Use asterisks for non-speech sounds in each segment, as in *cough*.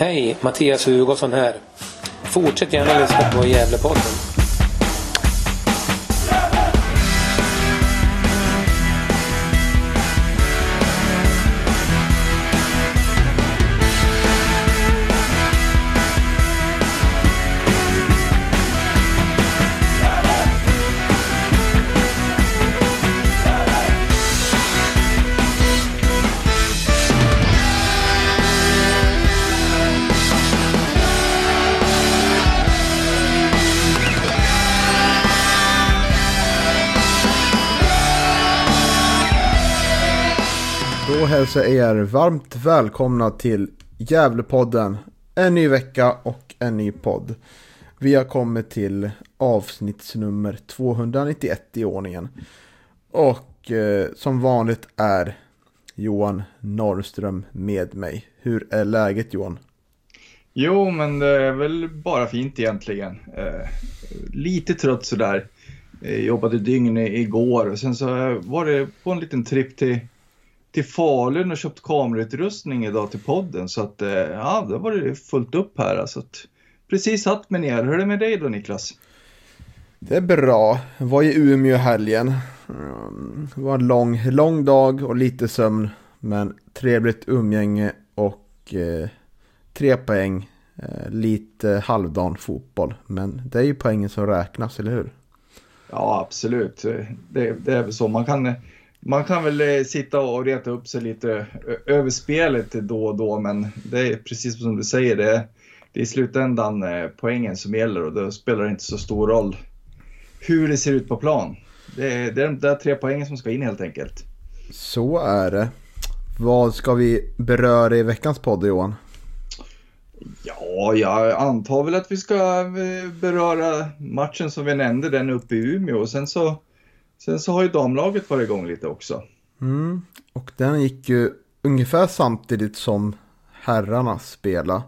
Hej, Mattias Hugosson här. Fortsätt gärna lyssna på Gävlepodden. Då hälsar er varmt välkomna till Gävlepodden. En ny vecka och en ny podd. Vi har kommit till avsnittsnummer 291 i ordningen. Och eh, som vanligt är Johan Norrström med mig. Hur är läget Johan? Jo, men det är väl bara fint egentligen. Eh, lite trött sådär. Eh, jobbade dygn igår och sen så var det på en liten tripp till, till Falun och köpt kamerautrustning idag till podden. Så att eh, ja, då var det fullt upp här. Alltså att, precis satt mig ner. Hur är det med dig då Niklas? Det är bra. Var i Umeå helgen. Det var en lång, lång dag och lite sömn. Men trevligt umgänge och eh, tre poäng. Eh, lite halvdan fotboll. Men det är ju poängen som räknas, eller hur? Ja, absolut. Det, det är väl så. Man kan, man kan väl eh, sitta och reta upp sig lite över spelet då och då, men det är precis som du säger, det är, det är i slutändan eh, poängen som gäller och då spelar det inte så stor roll hur det ser ut på plan. Det är, det är de där tre poängen som ska in helt enkelt. Så är det. Vad ska vi beröra i veckans podd, Johan? Ja, jag antar väl att vi ska eh, beröra matchen som vi nämnde, den uppe i Umeå och sen så, sen så har ju damlaget varit igång lite också. Mm. Och den gick ju ungefär samtidigt som herrarna spela.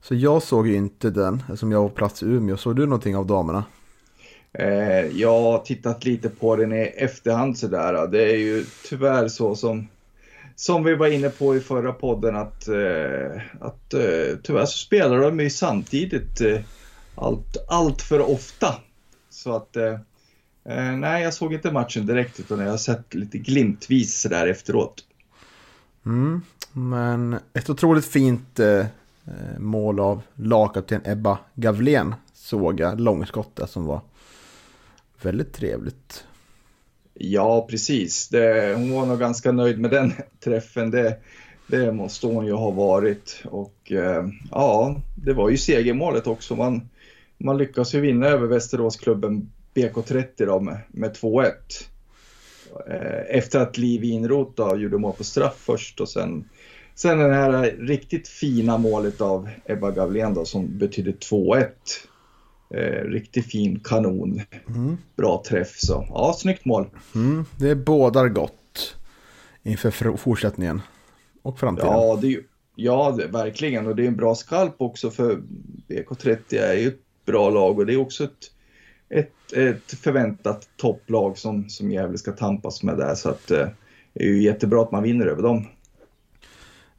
Så jag såg ju inte den, eftersom jag var på plats i Umeå. Såg du någonting av damerna? Eh, jag har tittat lite på den i efterhand sådär. Det är ju tyvärr så som, som vi var inne på i förra podden att, eh, att eh, tyvärr så spelar de ju samtidigt eh, allt, allt för ofta. Så att eh, nej, jag såg inte matchen direkt utan jag har sett lite glimtvis sådär efteråt. Mm. Men ett otroligt fint eh, eh, mål av lagkapten Ebba Gavlén såg jag. Långskott som var väldigt trevligt. Ja, precis. Det, hon var nog ganska nöjd med den *laughs* träffen. Det, det måste hon ju ha varit. Och eh, ja, det var ju segermålet också. Man, man lyckas ju vinna över Västeråsklubben BK30 då med, med 2-1. Eh, efter att Liv Inroth då gjorde mål på straff först och sen, sen det här riktigt fina målet av Ebba Gavlén då som betydde 2-1. Eh, riktigt fin kanon. Mm. Bra träff så. Ja, snyggt mål. Mm. Det bådar gott inför fortsättningen och framtiden. Ja, det ja det, verkligen. Och det är en bra skalp också för BK30 är ju ett bra lag och det är också ett, ett, ett förväntat topplag som, som Gävle ska tampas med där. Så att, eh, det är ju jättebra att man vinner över dem.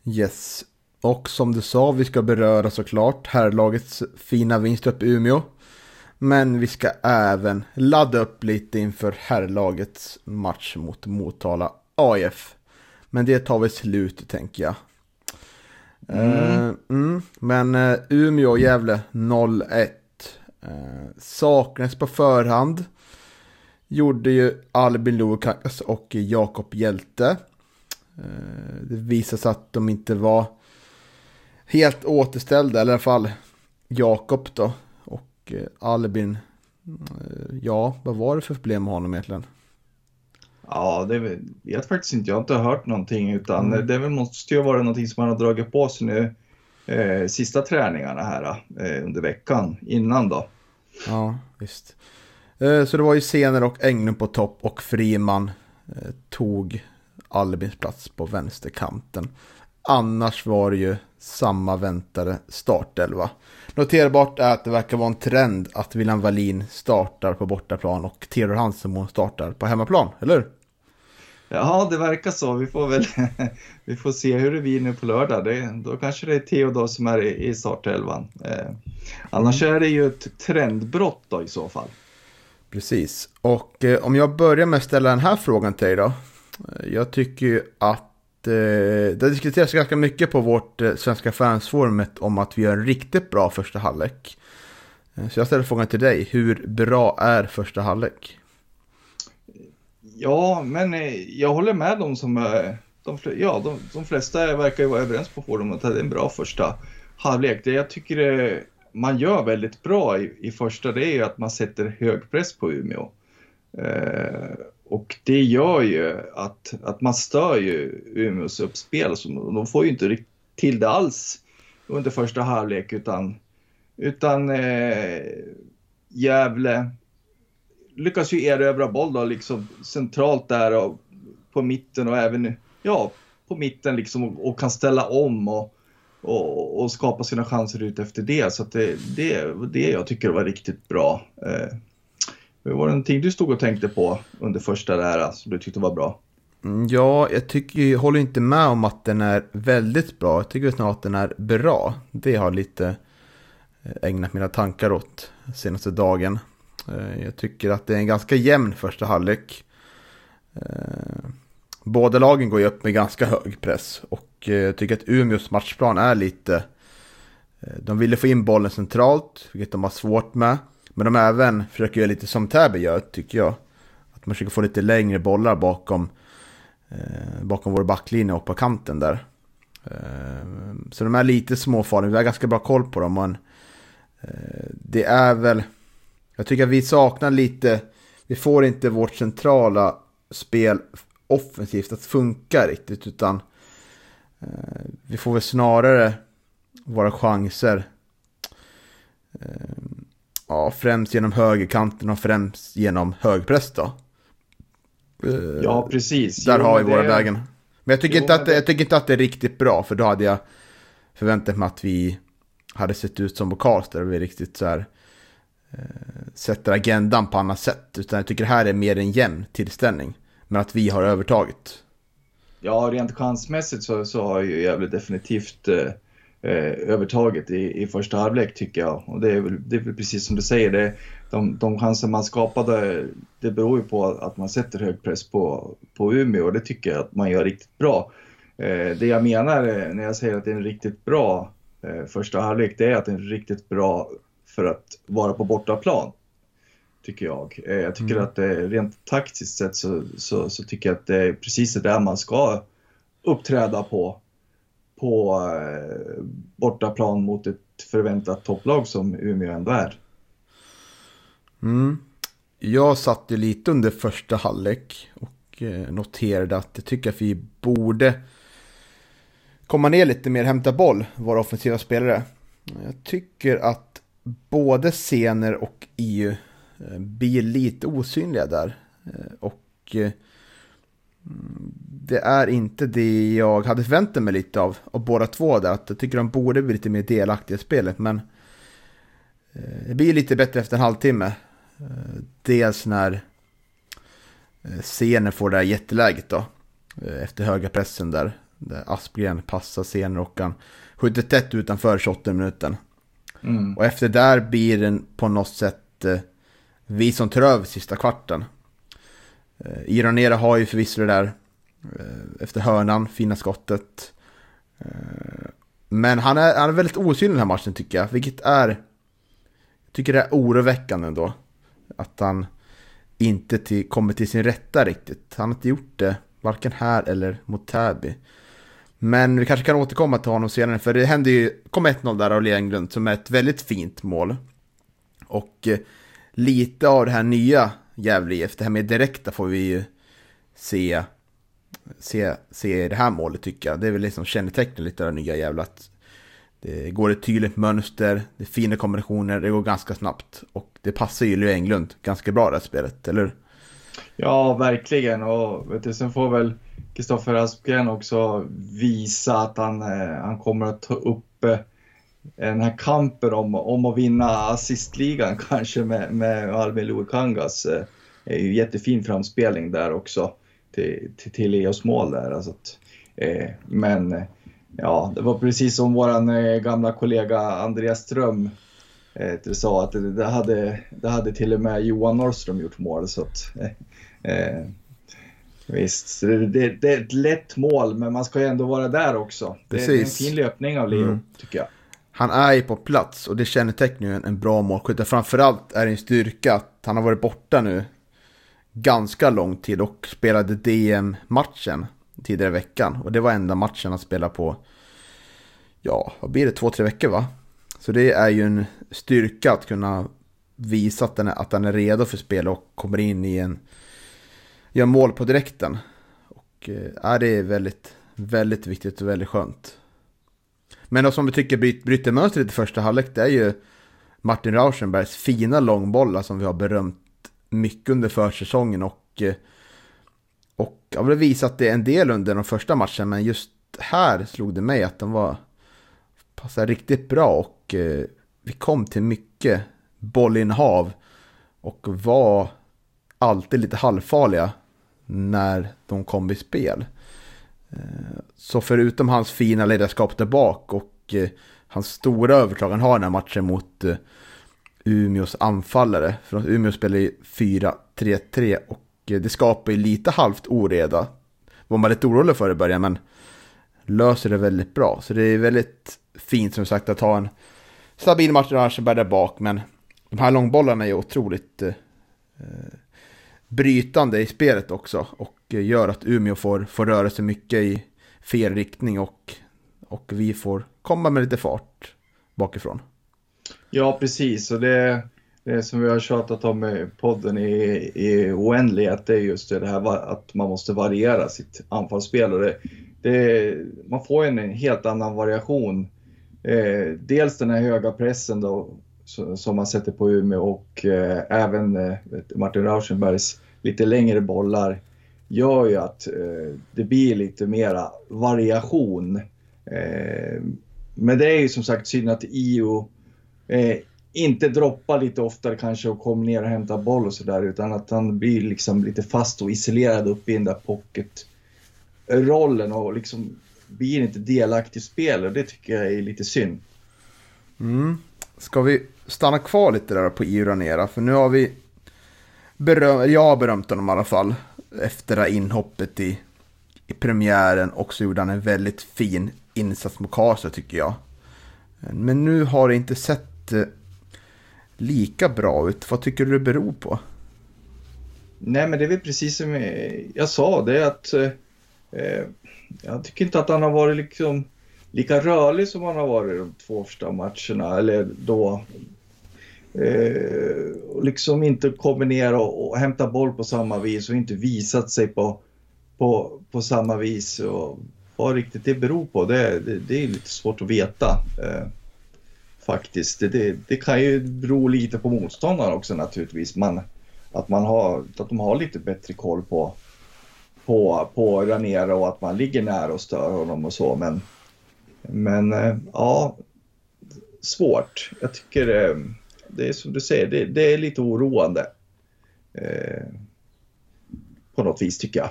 Yes. Och som du sa, vi ska beröra såklart herrlagets fina vinst upp i Umeå. Men vi ska även ladda upp lite inför herrlagets match mot Motala AIF. Men det tar vi slut tänker jag. Eh, mm. Men uh, Umeå och Gävle 0-1. Uh, saknades på förhand. Gjorde ju Albin Lukas och Jakob Hjälte. Eh, Det visade sig att de inte var helt återställda, eller i alla fall Jakob då. Och eh, Albin, eh, ja, vad var det för problem med honom egentligen? Ja, det vet faktiskt inte. Jag har inte hört någonting utan Mm. det måste ju vara någonting som han har dragit på sig nu eh, sista träningarna här eh, under veckan innan då. Ja, visst. Eh, Så det var ju Sener och Englund på topp och Friman eh, tog Albins plats på vänsterkanten. Annars var det ju samma väntade startelva. Noterbart är att det verkar vara en trend att William Wallin startar på bortaplan och Theodor Hansenmo startar på hemmaplan, eller hur? Ja, det verkar så. Vi får väl *laughs* vi får se hur det blir nu på lördag. Det, då kanske det är Theodor som är i, i startelvan. Eh, annars mm. är det ju ett trendbrott då i så fall. Precis. Och eh, om jag börjar med att ställa den här frågan till dig då. Eh, jag tycker ju att eh, det har diskuterats ganska mycket på vårt eh, svenska fansforumet om att vi gör en riktigt bra första halvlek. Eh, så jag ställer frågan till dig. Hur bra är första halvlek? Ja, men eh, jag håller med dem som. De, ja, de, de flesta verkar ju vara överens på forumet att det är en bra första halvlek. Det jag tycker det, man gör väldigt bra i, i första det är ju att man sätter hög press på Umeå. Eh, och det gör ju att, att man stör ju Umeås uppspel. Så de får ju inte till det alls under första halvlek utan, utan eh, Gävle lyckas ju erövra boll då, liksom centralt där och på mitten och även ja, på mitten liksom och, och kan ställa om och, och, och, skapa sina chanser ut efter det. Så det, det, det jag tycker var riktigt bra. Eh, var det någonting du stod och tänkte på under första där som du tyckte var bra? Mm, ja, jag, tycker, jag håller inte med om att den är väldigt bra. Jag tycker snarare att den är bra. Det har lite eh, ägnat mina tankar åt senaste dagen. Eh, jag tycker att det är en ganska jämn första halvlek. Eh, båda lagen går ju upp med ganska hög press och eh, jag tycker att Umeås matchplan är lite... De ville få in bollen centralt, vilket de har svårt med. Men de även försöker göra lite som Täby gör, tycker jag. Att man försöker få lite längre bollar bakom, bakom vår backlinje och på kanten där. så de är lite småfarliga, vi har ganska bra koll på dem. Men, det är väl jag tycker att vi saknar lite, vi får inte vårt centrala spel offensivt att funka riktigt utan eh, vi får väl snarare våra chanser eh, ja, främst genom högerkanten och främst genom högpress då. Eh, ja, precis. Där jo, har vi våra är... lägen. Men jag tycker, jo, inte att, det... jag tycker inte att det är riktigt bra för då hade jag förväntat mig att vi hade sett ut som Karlstad. Vi riktigt så här Eh, sätter agendan på annat sätt. Utan jag tycker det här är mer en jämn tillställning. Men att vi har övertaget. Ja, rent chansmässigt så, så har ju Gävle definitivt eh, eh, övertaget i, i första halvlek tycker jag. Och det är väl, det är väl precis som du säger, det, de, de chanser man skapade det beror ju på att man sätter hög press på, på Umeå och det tycker jag att man gör riktigt bra. Eh, det jag menar eh, när jag säger att det är en riktigt bra eh, första halvlek, det är att det är en riktigt bra för att vara på bortaplan. Tycker jag. Eh, jag tycker mm. att det rent taktiskt sett så, så, så, tycker jag att det är precis det där man ska uppträda på. På eh, bortaplan mot ett förväntat topplag som Umeå ändå är. Mm. Jag satt ju lite under första halvlek och eh, noterade att jag tycker att vi borde komma ner lite mer, hämta boll, våra offensiva spelare. Jag tycker att både scener och EU eh, blir lite osynliga där. Eh, och eh, det är inte det jag hade förväntat mig lite av, av båda två där. Att jag tycker de borde bli lite mer delaktiga i spelet, men det blir lite bättre efter en halvtimme. Dels när Scener får det här jätteläget då, efter höga pressen där. Där Aspgren passar Scener och han skjuter tätt utanför 28 minuten. Mm. Och efter där blir den på något sätt eh, vi som tar över sista kvarten. Eh, Ironera har ju förvisso det där eh, efter hörnan, fina skottet. Eh, men han är, han är väldigt osynlig den här matchen tycker jag, vilket är... Jag tycker det är oroväckande ändå. Att han inte till, kommer till sin rätta riktigt. Han har inte gjort det, varken här eller mot Täby. Men vi kanske kan återkomma till honom senare, för det hände ju, kom 1-0 där av Lea Englund som är ett väldigt fint mål. Och eh, lite av det här nya Gävle IF, det här med direkta får vi ju se, se, se i det här målet tycker jag. Det är väl liksom kännetecknet lite av det nya Gävle, att det går ett tydligt mönster, det är fina kombinationer, det går ganska snabbt. Och det passar ju Lea Englund ganska bra det här spelet, eller hur? Ja, verkligen. Och vet du, sen får väl Kristoffer Aspgren också visa att han, eh, han kommer att ta upp eh, den här kampen om, om att vinna assistligan *laughs* kanske med, med Albin Luikangas. Det är ju jättefin framspelning där också. till, till, till Leos mål där. Alltså att, eh, men ja, det var precis som våran eh, gamla kollega Andreas Ström eh, sa att det, det, hade, det hade till och med Johan Norrström gjort mål. Så att, eh, eh Visst, det, det, det, är ett lätt mål men man ska ju ändå vara där också. Det, det är en fin löpning av Leo, mm. tycker jag. Han är ju på plats och det kännetecknar ju en, en bra målskytt. Framförallt är det en styrka att han har varit borta nu ganska lång tid och spelade DM-matchen tidigare i veckan. Och det var enda matchen han spelade på, ja, vad blir det, två, tre veckor va? Så det är ju en styrka att kunna visa att han är, att den är redo för spel och kommer in i en, gör mål på direkten. Och äh, det är väldigt, väldigt viktigt och väldigt skönt. Men något som vi tycker bryter mönstret i första halvlek det är ju Martin Rauschenbergs fina långbollar som vi har berömt mycket under försäsongen och, eh, och jag vill visa att det är en del under de första matcherna men just här slog det mig att de var passade riktigt bra och eh, vi kom till mycket bollinnehav och var alltid lite halvfarliga när de kom i spel. Eh, så förutom hans fina ledarskap där bak och eh, hans stora övertag han har den här matchen mot eh, Umeås anfallare. För Umeå spelar ju 4-3-3 och det skapar ju lite halvt oreda. Var man lite orolig för i början men löser det väldigt bra. Så det är väldigt fint som sagt att ha en stabil match Martin Aschenberg där bak men de här långbollarna är otroligt eh, brytande i spelet också och gör att Umeå får, får röra sig mycket i fel riktning och, och vi får komma med lite fart bakifrån. Ja, precis. Och det, det som vi har tjatat om i podden i, i oändlighet, det är just det här att man måste variera sitt anfallsspel. Och det, det, man får en helt annan variation. Eh, dels den här höga pressen då, som man sätter på Umeå och eh, även eh, Martin Rauschenbergs lite längre bollar gör ju att eh, det blir lite mera variation. Eh, men det är ju som sagt synd att IO eh, inte droppar lite oftare kanske och kommer ner och hämtar boll och sådär utan att han blir liksom lite fast och isolerad uppe i den där pocket-rollen och liksom blir inte delaktig i spelet. det tycker jag är lite synd. Mm. Ska vi stanna kvar lite där på Iranera för nu har vi beröm, jag har berömt honom i alla fall efter det här inhoppet i, i premiären och så gjorde han en väldigt fin insats mot Karlstad tycker jag. Men nu har det inte sett eh, lika bra ut. Vad tycker du det beror på? Nej, men det är väl precis som jag sa, det är att eh, eh, jag tycker inte att han har varit liksom lika rörlig som han har varit de två första matcherna. Eller då. Eh, liksom inte kommit ner och, och hämtat boll på samma vis och inte visat sig på, på, på samma vis. Och vad riktigt det beror på, det, det, det är lite svårt att veta. Eh, faktiskt. Det, det, det, kan ju bero lite på motståndaren också naturligtvis. Man, att, man har, att de har lite bättre koll på, på, på Ranera och att man ligger nära och stör honom och så. Men, men eh, ja, svårt. Jag tycker eh, det är som du säger, det, det är lite oroande. Eh, på något vis tycker jag.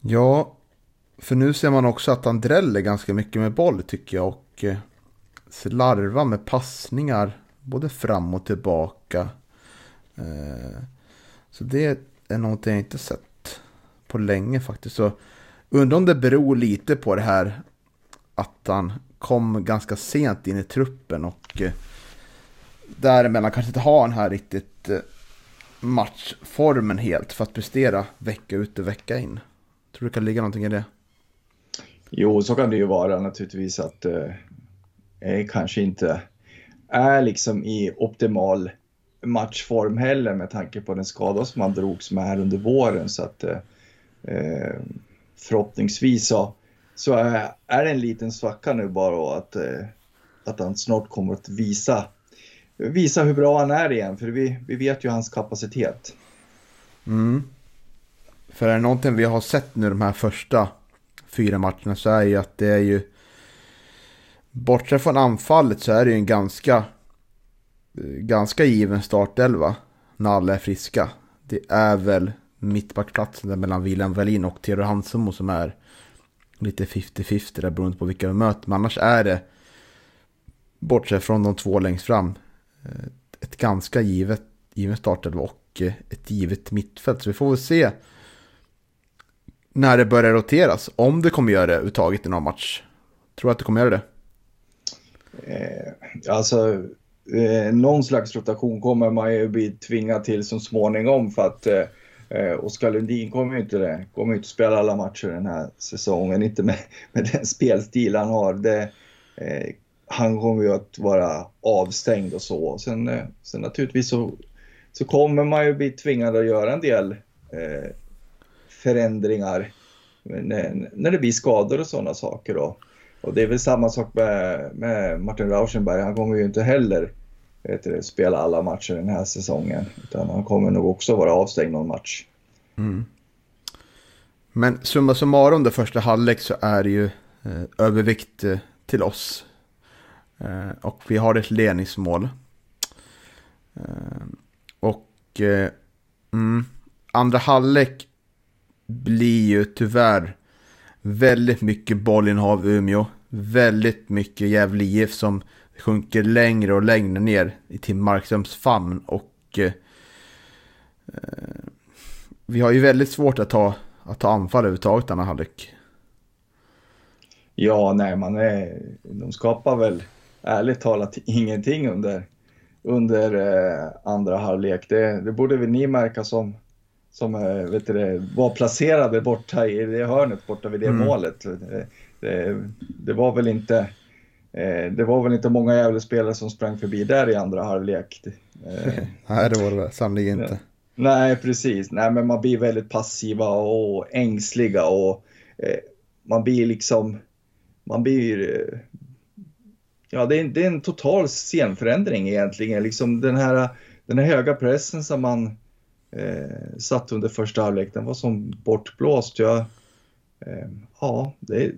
Ja, för nu ser man också att han dräller ganska mycket med boll tycker jag. Och eh, slarvar med passningar både fram och tillbaka. Eh, så det är någonting jag inte sett på länge faktiskt. Så undrar om det beror lite på det här att han kom ganska sent in i truppen och eh, däremellan kanske inte har den här riktigt eh, matchformen helt för att prestera vecka ut och vecka in. Tror du det kan ligga någonting i det? Jo, så kan det ju vara naturligtvis att eh, kanske inte är liksom i optimal matchform heller med tanke på den skada som han drogs med här under våren. Så att eh, eh förhoppningsvis så, så eh, är, det en liten svacka nu bara och att, eh, att han snart kommer att visa, visa hur bra han är igen. För vi, vi vet ju hans kapacitet. Mm. För är det någonting vi har sett nu de här första fyra matcherna så är ju att det är ju Bortsett från anfallet så är det ju en ganska eh, ganska given startelva när alla är friska. Det är väl mittbackplatsen där mellan William Wallin och Theodor Hansemo som är lite 50-50 där beroende på vilka vi möter. Men annars är det, bortsett från de två längst fram, eh, ett ganska givet, givet startelva och eh, ett givet mittfält. Så vi får väl se när det börjar roteras. Om det kommer göra det överhuvudtaget i någon match. Tror du att det kommer göra det? Eh, alltså, eh, någon slags rotation kommer man ju bli tvingad till så småningom för att eh, eh Oskar Lundin kommer ju inte det. Kommer inte spela alla matcher den här säsongen. Inte med, *laughs* med den spelstil han har. Det, eh, han kommer ju att vara avstängd och så. Sen, eh, sen naturligtvis så, så kommer man ju bli tvingad att göra en del eh, förändringar när, när det blir skador och sådana saker. Då. Och det är väl samma sak med, med Martin Rauschenberg. Han kommer ju inte heller du, spela alla matcher den här säsongen. Utan han kommer nog också vara avstängd någon match. Mm. Men summa summarum det första halvlek så är det ju eh, övervikt eh, till oss. Eh, och vi har ett ledningsmål. Eh, och eh, mm, andra halvlek blir ju tyvärr väldigt mycket bollinnehav Umeå. Väldigt mycket Gävle IF som sjunker längre och längre ner i Tim Markströms famn. Och eh, vi har ju väldigt svårt att ta, att ta anfall överhuvudtaget denna halvlek. Ja, nej, man är, de skapar väl ärligt talat *laughs* ingenting under, under eh, andra halvlek. Det, det borde väl ni märka som som eh, vet du, var placerade borta i det hörnet borta vid det mm. målet. Det, det, det, var väl inte eh, det var väl inte många jävla spelare som sprang förbi där i andra halvlek. Eh, *laughs* nej, det var det sannolikt inte. Nej, precis. Nej, men man blir väldigt passiva och ängsliga och eh, man blir liksom, man blir, ja det är, det är en total scenförändring egentligen. Liksom den här, den här höga pressen som man eh, satt under första halvlek. Den var som bortblåst. Jag, eh, ja, det är,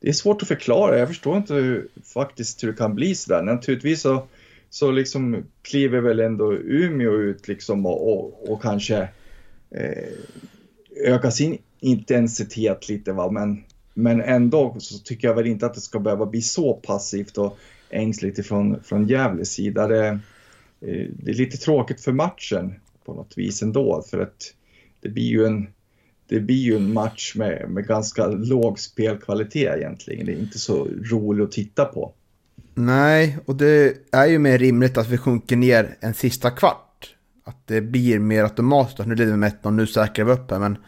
det är svårt att förklara. Jag förstår inte hur, faktiskt hur det kan bli sådär. Naturligtvis så, så liksom kliver väl ändå Umeå ut liksom och, och, och kanske eh, ökar sin intensitet lite. Va? Men, men ändå så tycker jag väl inte att det ska behöva bli så passivt och ängsligt ifrån från Gävles sida. Det, eh, det är lite tråkigt för matchen på något vis ändå. För att det blir ju en, det blir ju en match med, med ganska låg spelkvalitet egentligen. Det är inte så roligt att titta på. Nej, och det är ju mer rimligt att vi sjunker ner en sista kvart. Att det blir mer automatiskt. Nu leder vi med 1-0, nu säkrar vi upp här, men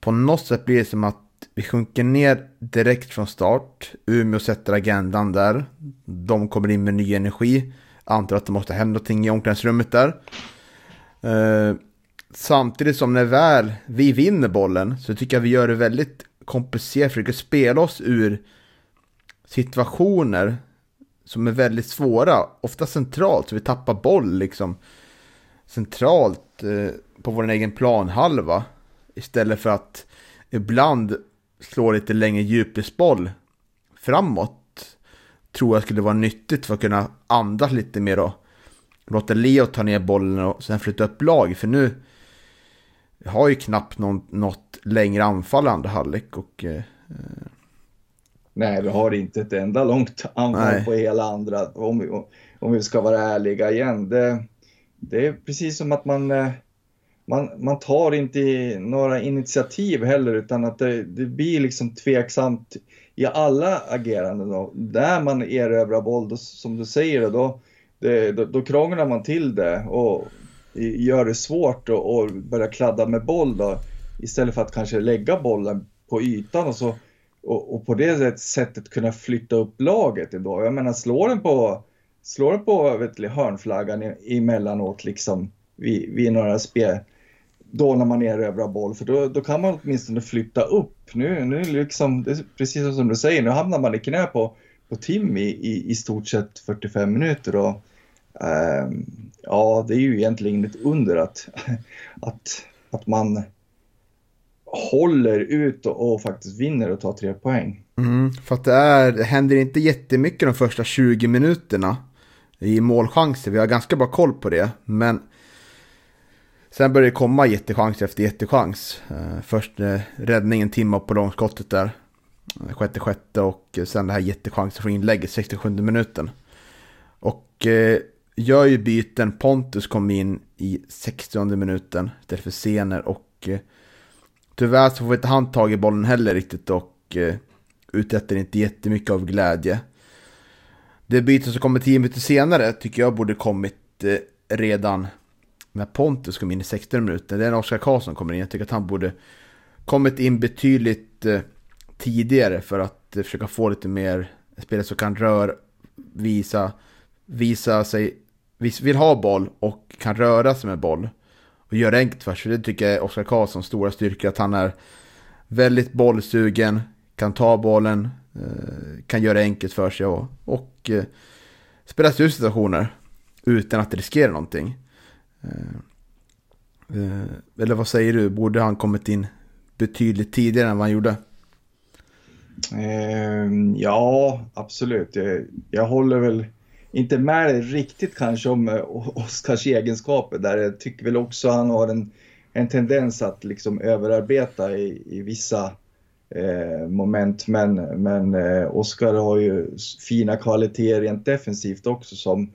på något sätt blir det som att vi sjunker ner direkt från start. Umeå sätter agendan där. De kommer in med ny energi. Antar att det måste hända någonting i omklädningsrummet där. Eh, samtidigt som när väl vi vinner bollen så tycker jag vi gör det väldigt komplicerat, försöker spela oss ur situationer som är väldigt svåra, ofta centralt, så vi tappar boll liksom centralt eh, på vår egen planhalva istället för att ibland slå lite längre djupledsboll framåt tror jag skulle vara nyttigt för att kunna andas lite mer och låta Leo ta ner bollen och sen flytta upp lag. För nu har ju knappt någon, något längre anfall andra halvlek. Och, eh, Nej, vi har inte ett enda långt anfall nej. på hela andra. Om vi, om vi ska vara ärliga igen. Det, det är precis som att man, eh, man, man tar inte några initiativ heller utan att det, det blir liksom tveksamt i alla ageranden. Då. Där man erövrar boll, då, som du säger, då, det, då, då krånglar man till det och gör det svårt att börja kladda med boll då, istället för att kanske lägga bollen på ytan och, så, och, och på det sättet kunna flytta upp laget ändå. Jag menar, slår den på, slår den på vet du, hörnflaggan emellanåt liksom vid, vid några spel, då när man erövrar boll, för då, då kan man åtminstone flytta upp. Nu, nu liksom, det är precis som du säger, nu hamnar man i knä på, på Tim i, i, i stort sett 45 minuter. Och, Ehm, ja, det är ju egentligen ett under att, *laughs* att, att man håller ut och, och faktiskt vinner och tar tre poäng. Mm, för att det, är, det händer inte jättemycket de första 20 minuterna i målchanser. Vi har ganska bra koll på det, men Sen börjar det komma jättechans efter jättechans. Eh, först eh, räddningen timma på långskottet där. Eh, sjätte sjätte och sen det här jättechansen från inlägget 67 minuten. Och eh, gör ju byten. Pontus kom in i 60 minuten istället för Sener och eh, tyvärr så får inte han tag i bollen heller riktigt och eh, uträttar inte jättemycket av glädje. Det byte som kommer 10 minuter senare tycker jag borde kommit eh, redan när Pontus kom in i 60 minuter. Det är när Oskar Karlsson kommer in. Jag tycker att han borde kommit in betydligt eh, tidigare för att eh, försöka få lite mer spelare som kan röra, visa, visa sig, vill ha boll och kan röra sig med boll. Och göra det enkelt för sig. Det tycker jag är Oskar Karlssons stora styrka. Att han är väldigt bollsugen, kan ta bollen, eh, kan göra det enkelt för sig och, och eh, spela sig ur situationer utan att riskera någonting. Eh, eller vad säger du, borde han kommit in betydligt tidigare än vad han gjorde? Ja, absolut. Jag, jag håller väl inte med dig riktigt kanske om eh, Oskars egenskaper där. Jag tycker väl också han har en, en tendens att liksom överarbeta i, i vissa eh, moment. Men, men eh, Oskar har ju fina kvaliteter rent defensivt också som,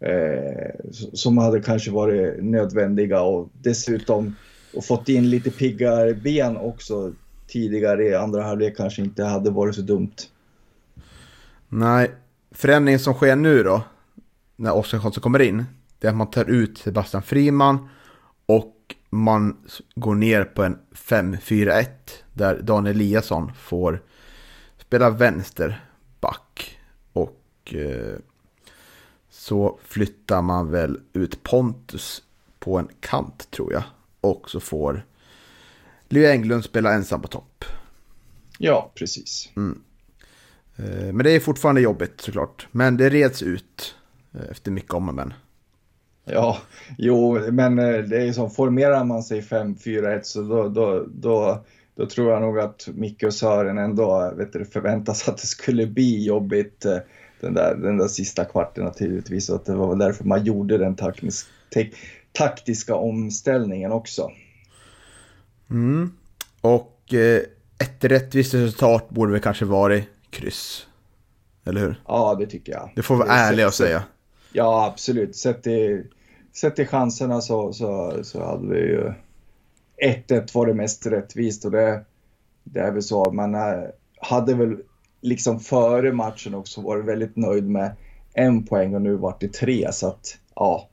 eh, som hade kanske varit nödvändiga och dessutom och fått in lite piggare ben också tidigare i andra halvlek kanske inte hade varit så dumt. Nej, förändringen som sker nu då, när Oskar Karlsson kommer in, det är att man tar ut Sebastian Friman och man går ner på en 5-4-1 där Daniel Eliasson får spela vänsterback och eh, så flyttar man väl ut Pontus på en kant tror jag och så får Leo Englund spela ensam på topp. Ja, precis. Mm. Eh, men det är fortfarande jobbigt såklart. Men det reds ut eh, efter mycket om och men. Ja, jo, men eh, det är som formerar man sig 5-4-1 så då, då, då, då tror jag nog att Micke och Sören ändå vet du, förväntas att det skulle bli jobbigt den där, den där sista kvarten naturligtvis. Och att det var därför man gjorde den taktisk, taktiska omställningen också. Mm. Och eh, ett rättvist resultat borde väl kanske varit kryss. Eller hur? Ja, det tycker jag. Det får vara ärlig att säga. Ja, absolut. Sett till, sett till chanserna så, så, så hade vi ju 1-1 var det mest rättvist och det, det är väl så. Man hade väl liksom före matchen också varit väldigt nöjd med en poäng och nu vart det tre så att ja,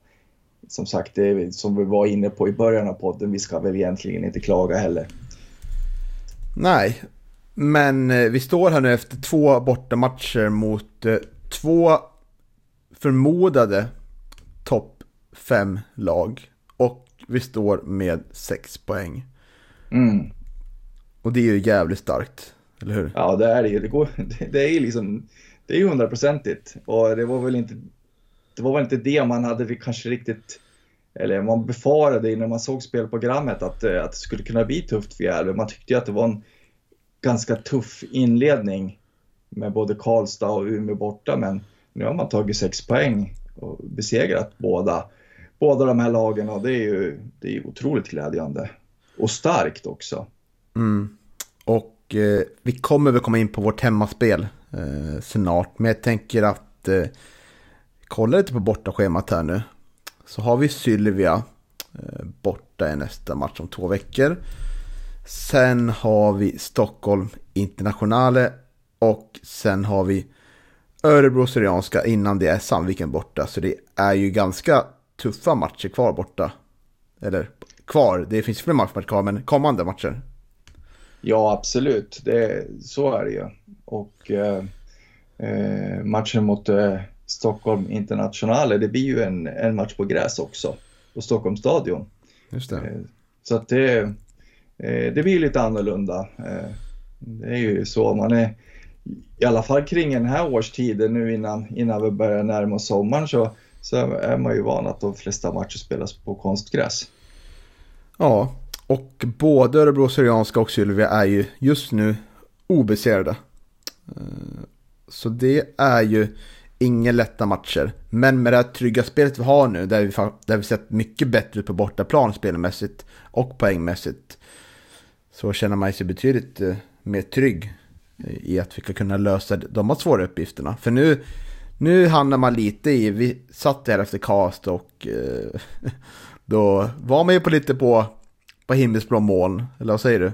som sagt, det är, som vi var inne på i början av podden, vi ska väl egentligen inte klaga heller. Nej, men eh, vi står här nu efter två bortamatcher mot eh, två förmodade topp fem lag. Och vi står med sex poäng. Mm. Och det är ju jävligt starkt, eller hur? Ja, det är det ju. Det, går, *laughs* det är ju liksom, det är ju hundraprocentigt. Och det var väl inte det var väl inte det man hade kanske riktigt, eller man befarade innan man såg spelprogrammet att, eh, att det skulle kunna bli tufft för Gävle. Man tyckte ju att det var en ganska tuff inledning med både Karlstad och Umeå borta, men nu har man tagit sex poäng och besegrat båda, båda de här lagen och det är ju det är otroligt glädjande. Och starkt också. Mm. Och eh, vi kommer väl komma in på vårt hemmaspel eh, snart, men jag tänker att eh, kollar lite på bortaschemat här nu. Så har vi Sylvia eh, borta i nästa match om två veckor. Sen har vi Stockholm Internationale och sen har vi Örebro Syrianska innan det är Sandviken borta. Så det är ju ganska tuffa matcher kvar borta. Eller kvar, det finns fler matcher kvar men kommande matcher. Ja absolut, det, så är det ju. Och eh, eh matchen mot eh, Stockholm Internationale, det blir ju en, en match på gräs också, på Stockholms stadion. Just det. Eh, så att det, Eh, det blir lite annorlunda. Eh, det är ju så, man är i alla fall kring den här årstiden nu innan, innan vi börjar närma oss sommaren så, så är man ju van att de flesta matcher spelas på konstgräs. Ja, och både Örebro Syrianska och Sylvia är ju just nu obesegrade. Eh, så det är ju inga lätta matcher. Men med det här trygga spelet vi har nu, där vi, där vi sett mycket bättre ut på bortaplan spelmässigt och poängmässigt, så känner man sig betydligt eh, mer trygg i att vi ska kunna lösa de här svåra uppgifterna. För nu, nu hamnar man lite i, vi satt här efter cast och eh, *laughs* då var man ju på lite på, på himmelsblå moln, eller vad säger du?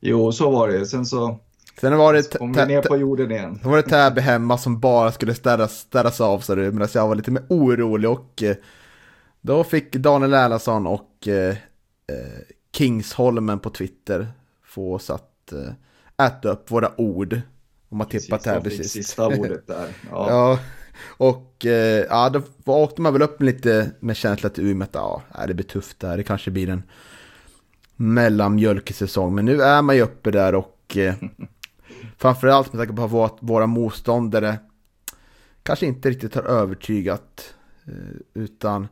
Jo, så var det. Sen så Sen var det, kom vi ner på jorden igen. Sen var det Täby hemma som bara skulle städas, städas av så du, medan jag var lite mer orolig och eh, då fick Daniel Erlandsson och eh, eh, Kingsholmen på Twitter få oss att eh, äta upp våra ord om att tippa Täby sist. Sista ordet där. *laughs* Ja. ja. Och eh, ja, då åkte man väl upp lite med känsla till Umeå att ja, det blir tufft där. Det kanske blir en mellanmjölkesäsong. Men nu är man ju uppe där och eh, *laughs* framförallt med tanke på att våra motståndare kanske inte riktigt har övertygat. Eh, utan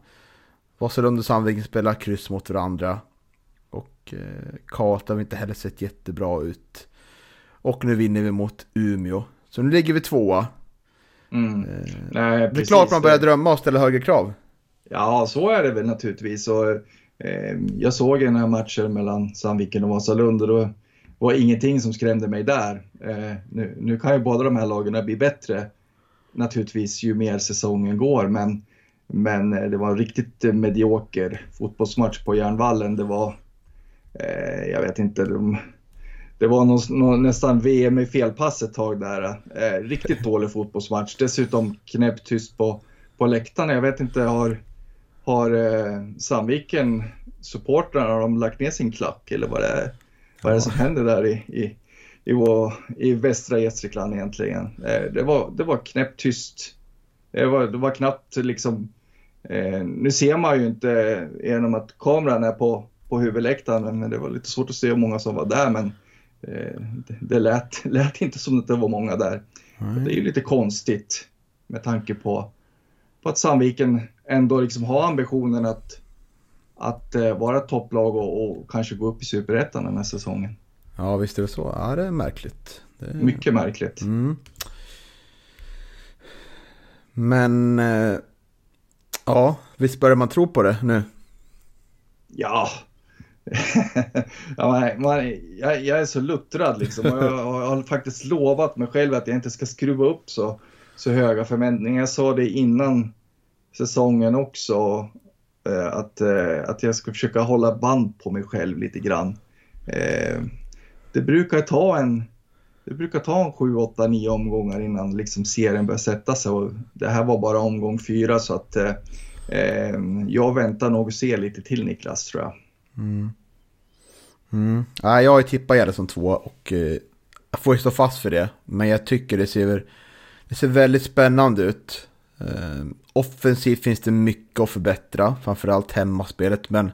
Vasalund och Sandviken spelar kryss mot varandra. Och eh, Karlstad har inte heller sett jättebra ut. Och nu vinner vi mot Umeå. Så nu ligger vi tvåa. Mm. Eh, Nej, det är klart man börjar drömma och ställa högre krav. Ja, så är det väl naturligtvis. Och, eh, jag såg den här matchen mellan Sandviken och Vasalund och då var ingenting som skrämde mig där. Eh, nu, nu, kan ju båda de här lagen bli bättre naturligtvis ju mer säsongen går, men, men eh, det var en riktigt medioker fotbollsmatch på Järnvallen. Det var, eh, jag vet inte, de, det var någon, någon, nästan VM i felpass ett tag där. Eh, riktigt dålig fotbollsmatch. Dessutom knäpptyst på, på läktarna. Jag vet inte, har, har eh, Sandviken supportrarna, har de lagt ner sin klack eller vad det är? Vad är det som händer där i, i, i, vår, i västra Gästrikland egentligen? Eh, det var, det var knäpptyst. Det var, det var knappt liksom... Eh, nu ser man ju inte genom att kameran är på, på huvudläktaren, men det var lite svårt att se hur många som var där. Men Eh, det, det lät, *laughs* lät inte som att det var många där. Det är ju lite konstigt med tanke på, på att Sandviken ändå liksom har ambitionen att, att uh, vara ett topplag och, och, kanske gå upp i Superettan den här säsongen. Ja, visst är det så. Ja, det är märkligt. Det är... Mycket märkligt. Mm. Men, uh, ja, visst börjar man tro på det nu? Ja, *laughs* ja, man, jag, jag, är så luttrad liksom. Och jag, jag, har faktiskt lovat mig själv att jag inte ska skruva upp så, så höga förväntningar. Jag sa det innan säsongen också. Eh, att, eh, att jag ska försöka hålla band på mig själv lite grann. Eh, det brukar ta en det brukar ta en 7, 8, 9 omgångar innan liksom serien börjar sätta sig. Och det här var bara omgång fyra så att eh, eh jag väntar nog och ser lite till Niklas tror jag. Mm. Mm. Ja, jag har ju tippat Gärde som två och eh, jag får ju stå fast för det. Men jag tycker det ser, det ser väldigt spännande ut. Eh, offensivt finns det mycket att förbättra, framförallt hemmaspelet. Men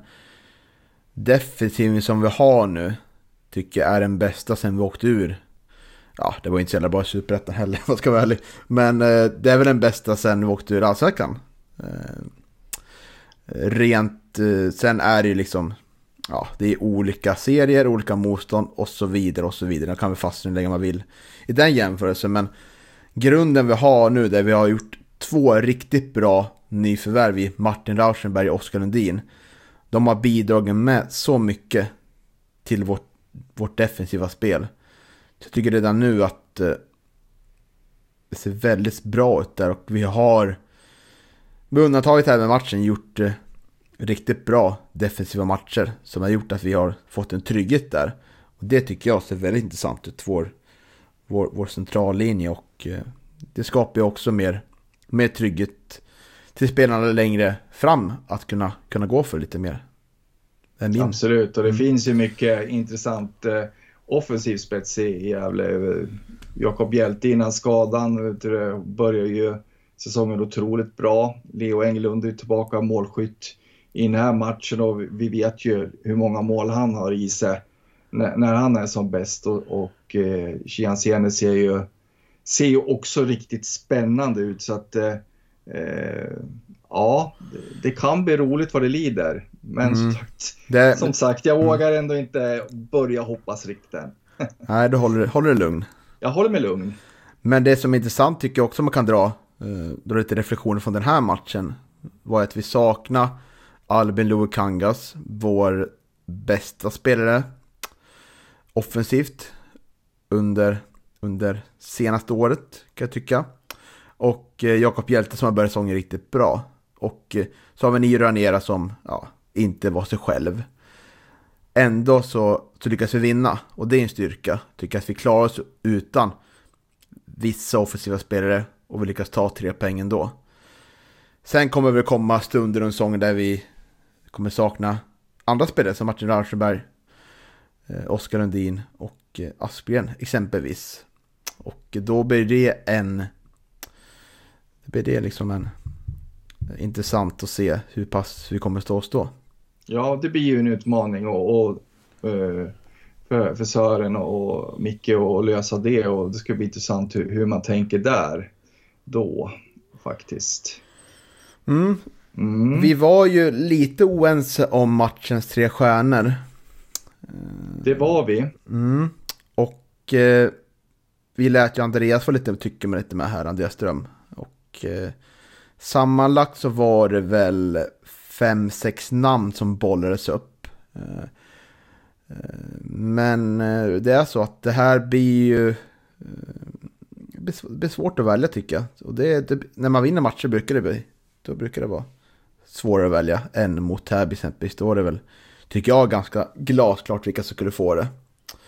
defensiven som vi har nu tycker jag är den bästa sen vi åkte ur. Ja, det var inte så jävla bra i Superettan heller, *laughs* om jag ska vara ärlig. Men eh, det är väl den bästa sen vi åkte ur Allsvenskan. Eh, rent, eh, sen är det ju liksom ja, det är olika serier, olika motstånd och så vidare och så vidare. Det kan vi fastna hur länge man vill i den jämförelsen. Men grunden vi har nu där vi har gjort två riktigt bra nyförvärv i Martin Rauschenberg och Oskar Lundin. De har bidragit med så mycket till vårt, vårt defensiva spel. Jag tycker redan nu att eh, det ser väldigt bra ut där och vi har med undantaget här med matchen gjort eh, riktigt bra defensiva matcher som har gjort att vi har fått en trygghet där. Och det tycker jag ser väldigt intressant ut, vår, vår, vår centrallinje och eh, det skapar ju också mer, mer trygghet till spelarna längre fram att kunna, kunna gå för lite mer. Absolut, och det mm. finns ju mycket intressant eh, offensiv spets i Gävle. Jakob Hjälte innan skadan börjar ju säsongen otroligt bra. Leo Englund är tillbaka, målskytt i den här matchen och vi vet ju hur många mål han har i sig när, när han är som bäst och, och eh, Chianzene ser ju, ser ju också riktigt spännande ut så att eh, eh ja, det, det, kan bli roligt vad det lider. Men mm. som, sagt, det... som sagt, jag vågar ändå inte börja hoppas riktigt än. *laughs* Nej, du håller, håller dig lugn. Jag håller mig lugn. Men det som är intressant tycker jag också man kan dra eh, då lite reflektioner från den här matchen, var att vi saknar Albin Kangas, vår bästa spelare offensivt under, under senaste året kan jag tycka. Och eh, Jakob Hjelte som har börjat säsongen riktigt bra. Och eh, så har vi Niro Ranera som ja, inte var sig själv. Ändå så, så lyckas vi vinna och det är en styrka. Tycker att vi klarar oss utan vissa offensiva spelare och vi lyckas ta tre poäng ändå. Sen kommer det komma stunder under säsongen där vi kommer sakna andra spelare som Martin Rauschenberg, eh, Oskar Lundin och eh, Aspgren exempelvis. Och då blir det en... Det blir det liksom en... Intressant att se hur pass vi kommer stå oss då. Ja, det blir ju en utmaning och, och eh, för, för Sören och Micke att lösa det och det ska bli intressant hur, hur man tänker där då faktiskt. Mm. Mm. Vi var ju lite oense om matchens tre stjärnor. Det var vi. Mm. Och eh, vi lät ju Andreas få lite tycke med lite med här, Andreas Ström. Och eh, sammanlagt så var det väl fem, sex namn som bollades upp. Eh, eh men eh, det är så att det här blir ju det blir svårt att välja tycker jag. Och det, det, när man vinner matcher brukar det bli, då brukar det vara svårare att välja än mot Täby exempelvis. Då är det väl, tycker jag, ganska glasklart vilka som skulle få det.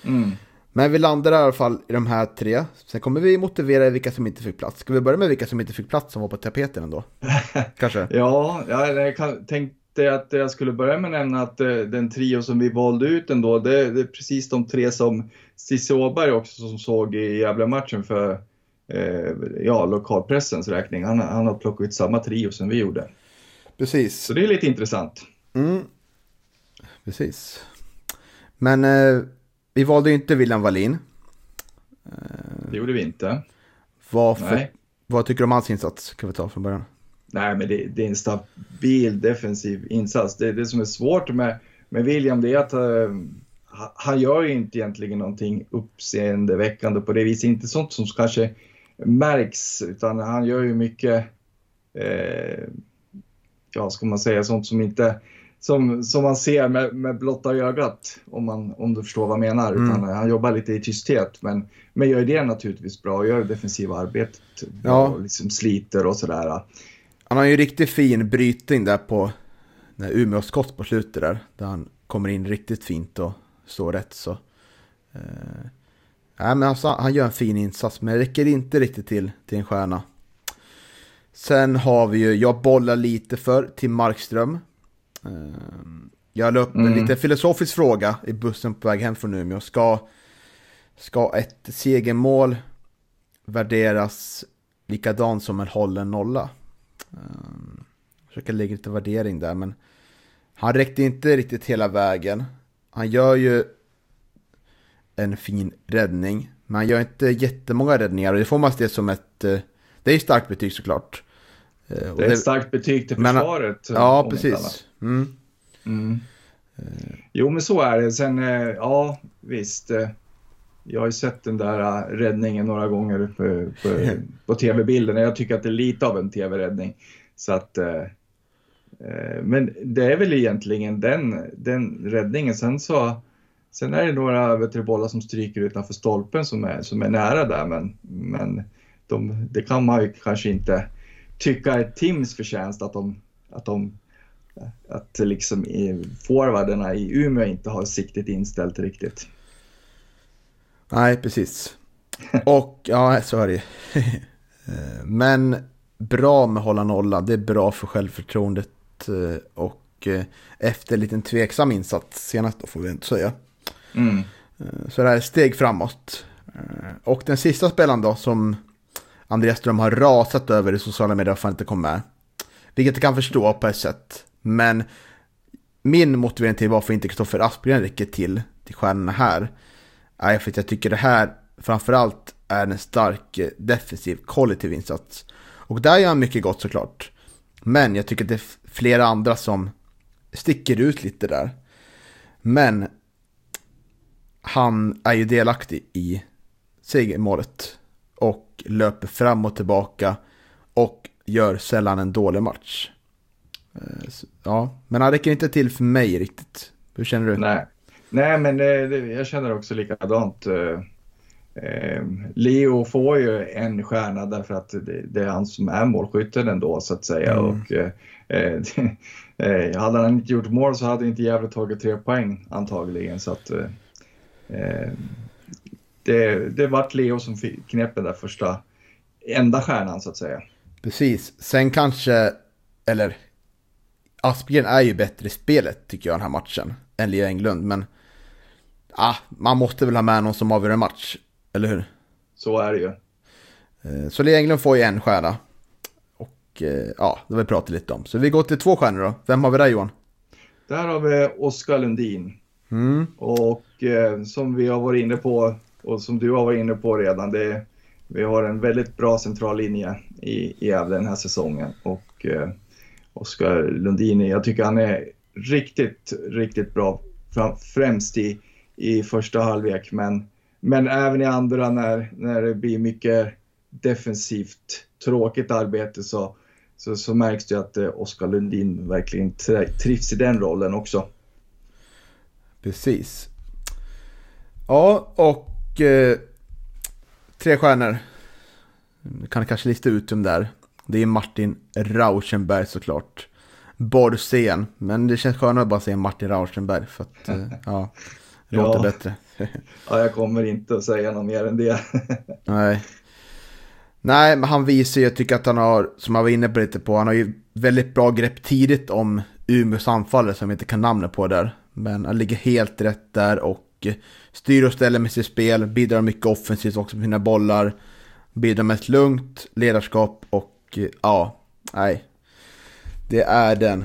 Mm. Men vi landar i alla fall i de här tre. Sen kommer vi motivera vilka som inte fick plats. Ska vi börja med vilka som inte fick plats som var på tapeten ändå? *laughs* Kanske? ja, jag tänkte att jag skulle börja med att nämna att eh, den trio som vi valde ut ändå, det, det är precis de tre som Cissi Åberg också som såg i Gävle-matchen för eh, ja, lokalpressens räkning. Han, han har plockat ut samma trio som vi gjorde. Precis. Så det är lite intressant. Mm. Precis. Men eh, vi valde ju inte William Wallin. Det gjorde vi inte. Varför, vad tycker du om hans insats? Kan vi ta från början. Nej, men det, det är en stabil defensiv insats. Det, det som är svårt med, med William det är att uh, han gör ju inte egentligen någonting uppseendeväckande på det viset. Inte sånt som kanske märks, utan han gör ju mycket, eh, ja ska man säga, sånt som inte som, som man ser med, med blotta ögat, om, man, om du förstår vad jag menar. Mm. Utan han jobbar lite i tysthet, men, men gör det naturligtvis bra och gör det defensiva arbetet ja. och liksom sliter och sådär. Han har ju riktigt fin brytning där på när Umeå skott på slutet där, där han kommer in riktigt fint och står rätt så. Eh, nej, men alltså, han gör en fin insats, men det räcker inte riktigt till, till en stjärna. Sen har vi ju, jag bollar lite för Tim Markström. Ehm, jag la upp en mm. lite filosofisk fråga i bussen på väg hem från Umeå. Ska, ska ett segermål värderas likadant som en hållen nolla? Um, försöker lägga lite värdering där, men han räckte inte riktigt hela vägen. Han gör ju en fin räddning, men han gör inte jättemånga räddningar och det får man se som ett... Eh, det är ju starkt betyg såklart. Eh, det är ett starkt betyg till försvaret. Men, ja, precis. Mm. Mm. Jo, men så är det. Sen, eh, ja, visst. Eh, jag har ju sett den där räddningen några gånger på, på, *laughs* på tv-bilderna. Jag tycker att det är lite av en tv-räddning. Så att, men det är väl egentligen den, den räddningen. Sen så Sen är det några bollar som stryker utanför stolpen som är, som är nära där, men, men de, det kan man ju kanske inte tycka är Tims förtjänst att de, att de att liksom forwarderna i Umeå inte har siktet inställt riktigt. Nej, precis. Och ja, så är det Men bra med hålla nolla, det är bra för självförtroendet eh, och eh, efter en liten tveksam insats senast då får vi inte säga. Mm. Eh, så det här är steg framåt. Och den sista spelaren då som Andreas Ström har rasat över i sociala medier för att han inte kom med. Vilket jag kan förstå på ett sätt. Men min motivering till varför inte Kristoffer Aspgren räcker till, till stjärnorna här, är för att jag tycker det här framförallt är en stark eh, defensiv kollektiv insats. Och där gör han mycket gott såklart. Men jag tycker att det är flera andra som sticker ut lite där. Men han är ju delaktig i segermålet och löper fram och tillbaka och gör sällan en dålig match. Eh, ja, men han räcker inte till för mig riktigt. Hur känner du? Nej, Nej men det, det, jag känner också likadant. Eh, eh, Leo får ju en stjärna därför att det, det är han som är målskytten ändå så att säga. Mm. Och, eh, eh, *laughs* hade han inte gjort mål så hade inte Gävle tagit tre poäng antagligen. Så att, eh, det, det vart Leo som knep den där första, enda stjärnan så att säga. Precis, sen kanske, eller Aspgren är ju bättre i spelet tycker jag den här matchen än Leo Englund. Men ah, man måste väl ha med någon som avgör en match, eller hur? Så är det ju. Eh, Så Leo Englund får ju en stjärna. Och eh, ja, det har vi pratat lite om. Så vi går till två stjärnor då. Vem har vi där Johan? Där har vi Oskar Lundin. Mm. Och eh, som vi har varit inne på och som du har varit inne på redan, det, vi har en väldigt bra central linje i, Gävle den här säsongen. Och eh, Oskar Lundin, jag tycker han är riktigt, riktigt bra. Fram, främst i, i första halvlek, men, men även i andra när, när det blir mycket defensivt tråkigt arbete så, så, så märks det att eh, Oskar Lundin verkligen trivs i den rollen också. Precis. Ja, och eh, tre stjärnor. Vi kan kanske lista ut dem där. Det är Martin Rauschenberg såklart. Borsen, men det känns skönare att bara säga Martin Rauschenberg för att, eh, *laughs* ja, det Ja. låter bättre. *laughs* Ja, jag kommer inte att säga något mer än det. *laughs* Nej. Nej, men han visar ju, jag tycker att han har, som jag var inne på lite på, han har ju väldigt bra grepp tidigt om Umeås anfallare som jag inte kan namnet på där. Men han ligger helt rätt där och och styr och ställer med sitt spel, bidrar mycket offensivt också med sina bollar. Bidrar med ett lugnt ledarskap och eh, ja, nej. Det är den.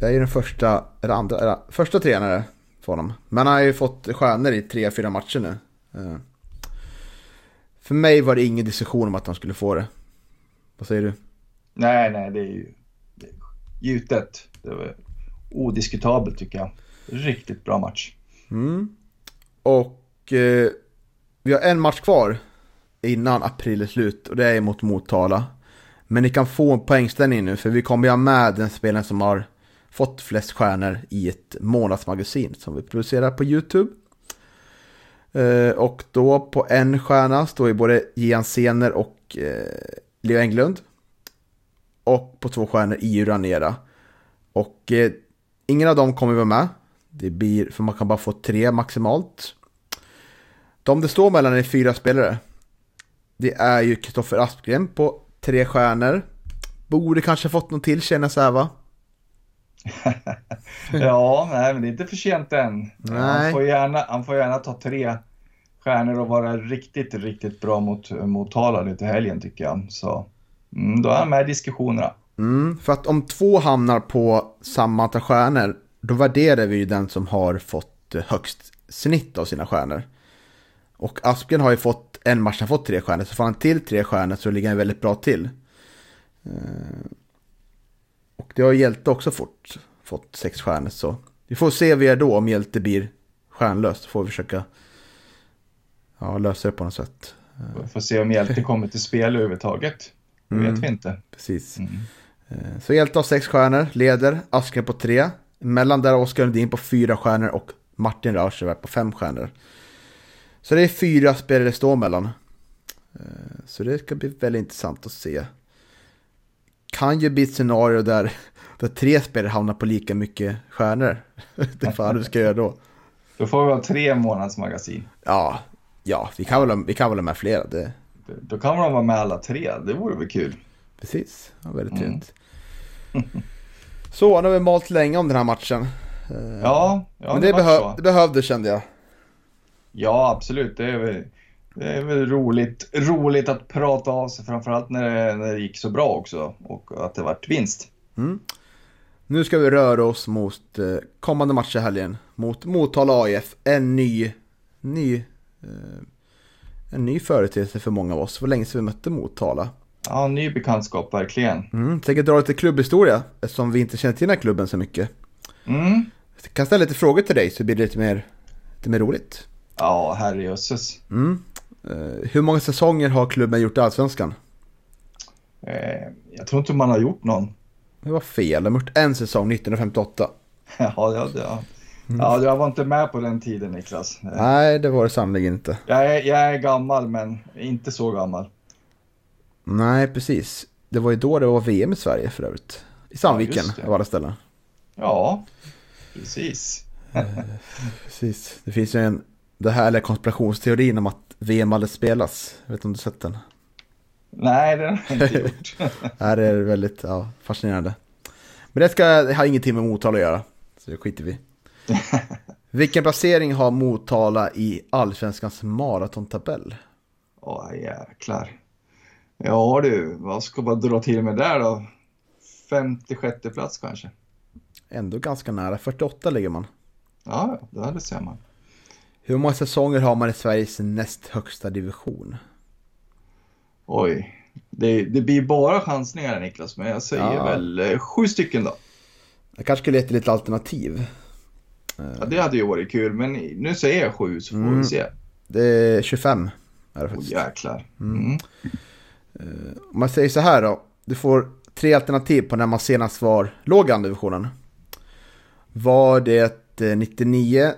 Det är ju den första, eller andra, eller första tränare för honom. Men han har ju fått stjärnor i tre, fyra matcher nu. Eh, för mig var det ingen diskussion om att han skulle få det. Vad säger du? nej, nej, det är ju det är gjutet. Det var odiskutabelt tycker jag. Riktigt bra match. Mm. Och eh, vi har en match kvar innan april är slut och det är mot Motala. Men ni kan få en poängställning nu för vi kommer ju ha med den spelaren som har fått flest stjärnor i ett månadsmagasin som vi producerar på YouTube. Eh, och då på en stjärna står ju både Gian Sener och eh, Leo Englund. Och på två stjärnor EU Ranera. Och eh, ingen av dem kommer vara med. Det blir, för man kan bara få tre maximalt. De det står mellan är fyra spelare. Det är ju Kristoffer Aspgren på tre stjärnor. Borde kanske fått någon till känner så här va? *laughs* ja, nej, men det är inte för sent än. Nej. Han, får gärna, han får gärna ta tre stjärnor och vara riktigt, riktigt bra mot, mot Tala lite helgen tycker jag. Så mm, då är han med i diskussionerna. Mm, för att om två hamnar på samma antal stjärnor, då värderar vi ju den som har fått eh, högst snitt av sina stjärnor. Och Aspgren har ju fått en match, han fått tre stjärnor, så får han till tre stjärnor så ligger han väldigt bra till. Eh, Och det har Hjälte också fått, fått sex stjärnor, så vi får se vad vi gör då om Hjälte blir stjärnlös, så får vi försöka ja, lösa det på något sätt. Vi får se om Hjälte kommer till spel överhuvudtaget. Det vet Mm. vi inte. Precis. Mm. Eh, Så Hjälte har sex stjärnor, leder, Asker på tre. Mellan där Oskar Lundin på fyra stjärnor och Martin Rauschenberg på fem stjärnor. Så det är fyra spelare det står mellan. Eh, Så det ska bli väldigt intressant att se. Kan ju bli ett scenario där, där tre spelare hamnar på lika mycket stjärnor. *laughs* det fan du ska göra då. Då får vi ha tre månadsmagasin. Ja, ja vi, kan väl, ha- vi kan väl ha med flera. Det, Då kan man vara med alla tre. Det vore väl kul. precis, ja, väldigt Mm. *laughs* Så, nu har vi malt länge om den här matchen. Eh, Ja, ja Men det, det, behö- det behövde kände jag. Ja, absolut. Det är väl, det är väl roligt, roligt att prata av sig, framförallt när det, när det gick så bra också och att det vart vinst. Mm. Nu ska vi röra oss mot eh, kommande matcher i helgen. Mot Motala AIF. En ny, ny, eh, en ny företeelse för många av oss. Var länge sedan vi mötte Motala. Ja, ny bekantskap verkligen. Mm. Tänker dra lite klubbhistoria eftersom vi inte känner till den här klubben så mycket. Mm. Jag kan ställa lite frågor till dig så blir det lite mer, lite mer roligt. Ja, herrejösses. Mm. Eh, hur många säsonger har klubben gjort i Allsvenskan? Eh, jag tror inte man har gjort någon. Det var fel, de har gjort en säsong 1958. *laughs* ja, ja, ja. ja, jag var inte med på den tiden Niklas. Nej, det var det sannerligen inte. Jag är, jag är gammal men inte så gammal. Nej, precis. Det var ju då det var VM i Sverige för övrigt. I Sandviken, det. av alla ställen. Ja, precis. Precis. Det finns ju en, det härliga konspirationsteorin om att VM aldrig spelas. Jag vet inte om du sett den? Nej, det har jag inte gjort. Det *laughs* här är väldigt ja, fascinerande. Men det, ska, det har ingenting med Motala att göra. Så det skiter vi. *laughs* Vilken placering har Motala i Allsvenskans maratontabell? Åh, jäklar. Ja du, vad ska man dra till med där då? 56 plats kanske? Ändå ganska nära. 48 ligger man. Ja, ja, det ser man. Hur många säsonger har man i Sveriges näst högsta division? Oj, det, det blir bara chansningar Niklas, men jag säger Ja. väl eh, sju stycken då. Jag kanske skulle leta lite alternativ. Ja, det hade ju varit kul, men nu säger jag sju så får Mm. vi se. Det är 25. Är det faktiskt. jäklar. Mm. Om man säger så här då. Du får tre alternativ på när man senast var låg i andra divisionen. Var det eh, 99,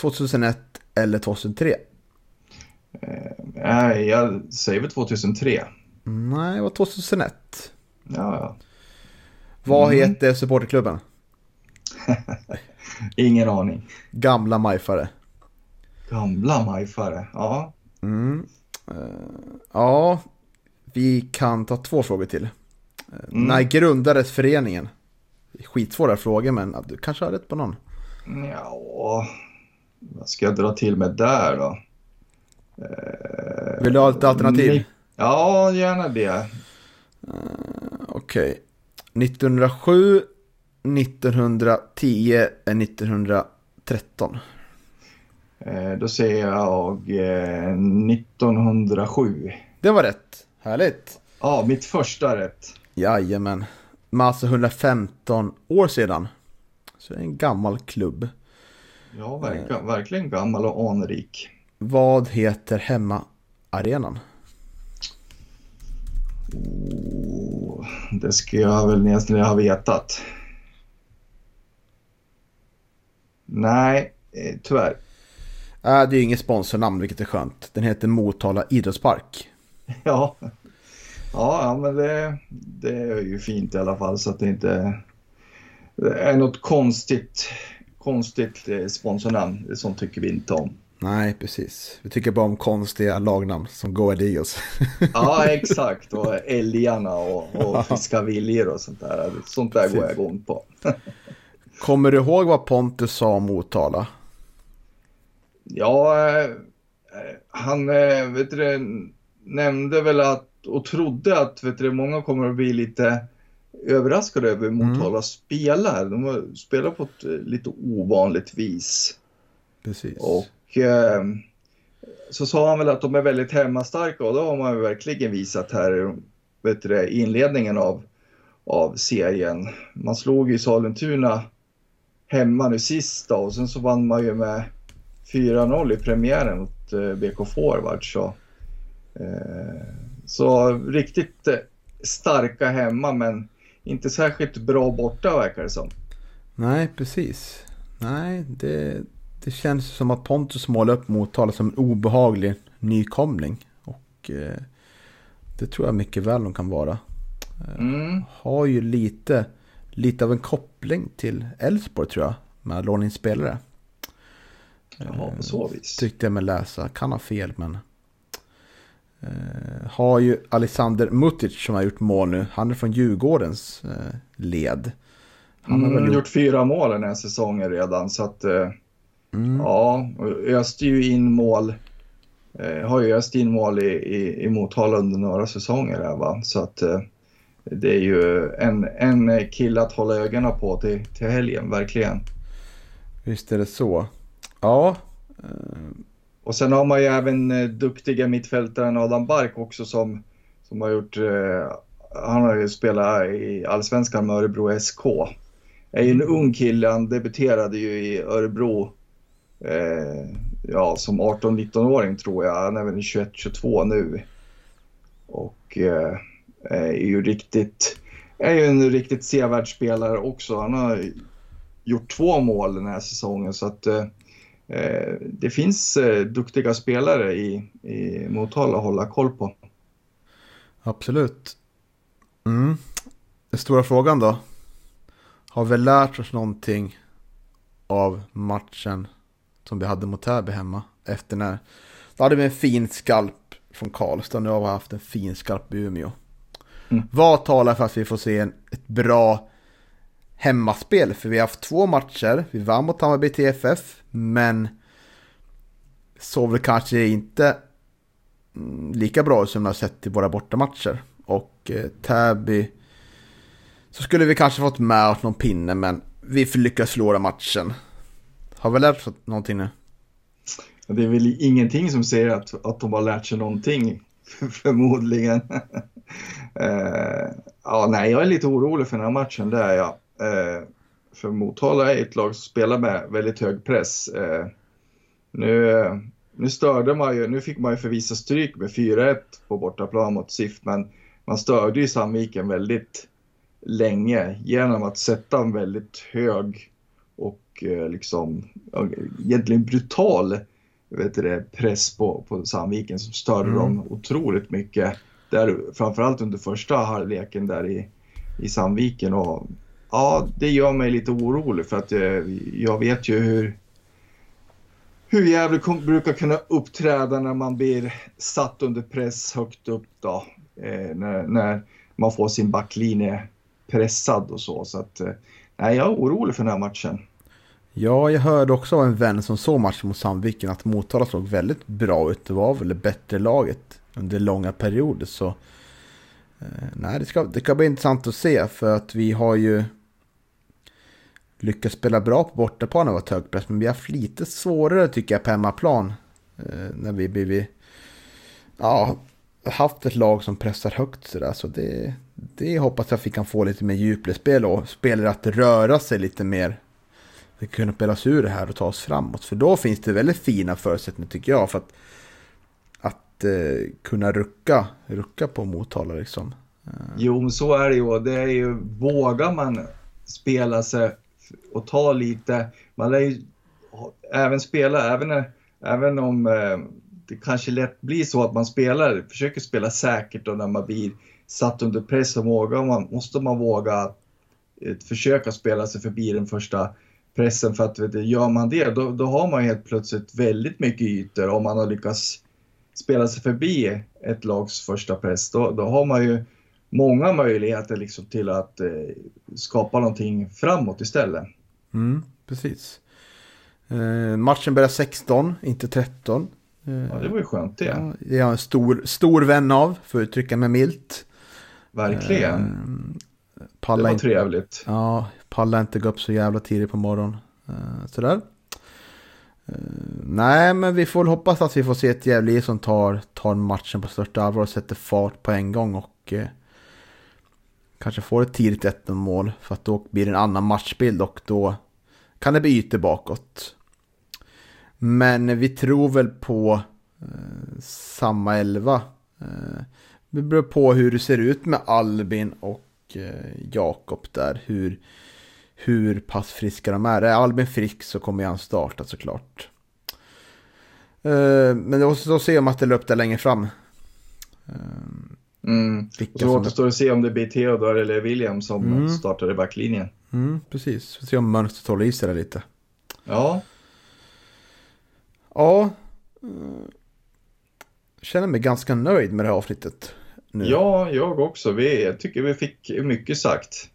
2001 eller 2003? Nej, jag säger väl 2003. Nej, det var 2001. Ja, ja. Vad Mm. heter supporterklubben? *laughs* Ingen aning. Gamla Majfare. Gamla majfare. Ja. Mm. Eh, ja, vi kan ta två frågor till. Eh, När grundades föreningen? Skitsvåra frågor men du kanske har rätt på någon. Ja, vad ska jag dra till med där då? Eh, Vill du ha lite alternativ? ni- Ja, gärna det. Okej. 1907, 1910 eller 1913? Eh, då säger jag eh, 1907. Det var rätt. Härligt. Ja, mitt första rätt. Jajamän. Men alltså 115 år sedan. Så det är en gammal klubb. Ja, verkar, verkligen gammal och anrik. Vad heter hemmaarenan? Oh, det ska jag väl nästan ha vetat. Nej, eh, tyvärr. Äh, det är inget sponsornamn vilket är skönt. Den heter Motala idrottspark. *laughs* Ja, ja, ja men det, det är ju fint i alla fall så att det inte det är något konstigt, konstigt eh, sponsornamn. Sånt tycker vi inte om. Nej, precis. Vi tycker bara om konstiga lagnamn som Go Eagles. *laughs* Ja, exakt. Och älgarna och, och fiska viljor och sånt där. Sånt där går jag igång på. *laughs* Kommer du ihåg vad Pontus sa om Motala? Ja, eh, han eh, vet du, nämnde väl att och trodde att vet du, många kommer att bli lite överraskade över hur Motala spelar. De har spelat på ett eh, lite ovanligt vis. Precis. Och eh, så sa han väl att de är väldigt hemmastarka och det har man ju verkligen visat här vet du, i inledningen av, av serien. Man slog ju Sollentuna hemma nu sist då, och sen så vann man ju med 4-0 i premiären mot eh, BK Forward. Så, så riktigt eh, starka hemma men inte särskilt bra borta verkar det som. Nej, precis. Nej, det, det känns som att Pontus målar upp Motala som en obehaglig nykomling. Och eh, det tror jag mycket väl de kan vara. Mm. Har ju lite, lite av en koppling till Elfsborg tror jag. Med att låna in spelare. Jaha, på så vis. Tyckte jag mig läsa. Kan ha fel men. Eh, har ju Alexander Mutic som har gjort mål nu. Han är från Djurgårdens eh, led. Han har har gjort... gjort fyra mål den här säsongen redan så att eh, Mm. ja, öste ju in mål. Eh, har ju öst in mål i, i, i Motala under några säsonger här va. Så att eh, det är ju en, en kille att hålla ögonen på till, till helgen, verkligen. Visst är det så. Ja, Och sen har man ju även eh, duktiga mittfältaren Adam Bark också som, som har gjort, eh, han har ju spelat i Allsvenskan med Örebro SK. Är ju en ung kille, han debuterade ju i Örebro eh, ja, som 18-19-åring tror jag. Han är väl 21-22 nu. Och eh, är ju riktigt, är ju en riktigt sevärd spelare också. Han har gjort två mål den här säsongen så att eh, det finns eh, duktiga spelare i, i Motala att hålla koll på. Absolut. Mm. Den stora frågan då. Har vi lärt oss någonting av matchen som vi hade mot Täby hemma? Efter när då hade vi en fin skalp från Karlstad. Nu har vi haft en fin skarp i Umeå. Mm. Vad talar för att vi får se en, ett bra hemmaspel? För vi har haft två matcher. Vi vann mot Hammarby TFF. Men såg väl kanske inte mm, lika bra som vi har sett i våra bortamatcher. Och eh, Täby så skulle vi kanske fått med oss någon pinne men vi lyckas förlora matchen. Har vi lärt oss någonting nu? Det är väl ingenting som säger att, att de har lärt sig någonting, *laughs* förmodligen. uh, *laughs* ja, nej, jag är lite orolig för den här matchen, det är jag. Uh, för Motala är ett lag som spelar med väldigt hög press. Uh, nu, nu störde man ju, nu fick man ju förvisa stryk med 4-1 på bortaplan mot SIF, men man störde ju Sandviken väldigt länge genom att sätta en väldigt hög och liksom egentligen brutal vet det, press på, på Sandviken som störde mm. dem otroligt mycket. Där, framförallt under första halvleken där i, i Sandviken. Och, ja, det gör mig lite orolig för att jag, eh, jag vet ju hur, hur Gävle brukar kunna uppträda när man blir satt under press högt upp då. Eh, när, när man får sin backlinje pressad och så. Så att, eh, nej, jag är orolig för den här matchen. Ja, jag hörde också av en vän som såg matchen mot Sandviken att Motala såg väldigt bra ut. Det var väl det bättre laget under långa perioder. Så eh, nej, det ska, det ska bli intressant att se för att vi har ju lyckats spela bra på bortaplan och varit högpress. Men vi har haft lite svårare tycker jag på hemmaplan. Eh, när vi blivit, ja, haft ett lag som pressar högt sådär. Så det, det hoppas jag att vi kan få lite mer djupledsspel och spelare att röra sig lite mer vi kunna spela oss ur det här och ta oss framåt. För då finns det väldigt fina förutsättningar tycker jag för att, att eh, kunna rucka, rucka på Motala liksom. Eh. Jo, men så är det ju. Det är ju, vågar man spela sig och ta lite, man lär ju även spela, även, även om eh, det kanske lätt blir så att man spelar, försöker spela säkert och när man blir satt under press så vågar man, måste man våga eh, försöka spela sig förbi den första pressen för att vet du, gör man det då, då har man helt plötsligt väldigt mycket ytor om man har lyckats spela sig förbi ett lags första press. Då, då har man ju många möjligheter liksom till att eh, skapa någonting framåt istället. Mm, precis. Eh, matchen börjar 16, inte 13. Eh, ja, det var ju skönt det. Ja, det är jag en stor, stor vän av, för att uttrycka mig milt. Verkligen. Eh, Palla det var trevligt. Ja, palla inte gå upp så jävla tidigt på morgonen. Uh, sådär. Uh, nej, men vi får hoppas att vi får se ett Gävle som tar, tar matchen på största allvar och sätter fart på en gång och uh, kanske får ett tidigt 1-0 mål för att då blir det en annan matchbild och då kan det bli ytor bakåt. Men vi tror väl på eh, samma elva. Eh, det beror på hur det ser ut med Albin och Eh, Jakob där. Hur, hur pass friska de är. Är Albin frisk så kommer han starta såklart. Eh, men då, då ser man att det upp där längre fram. Eh, Mm. Och så återstår att se om det blir Theodor eller William som mm. startar i backlinjen. Mm, precis, får se om mönstret håller i sig där lite. Ja. Ja. Känner mig ganska nöjd med det här avsnittet nu. Ja, jag också. Vi, jag tycker vi fick mycket sagt.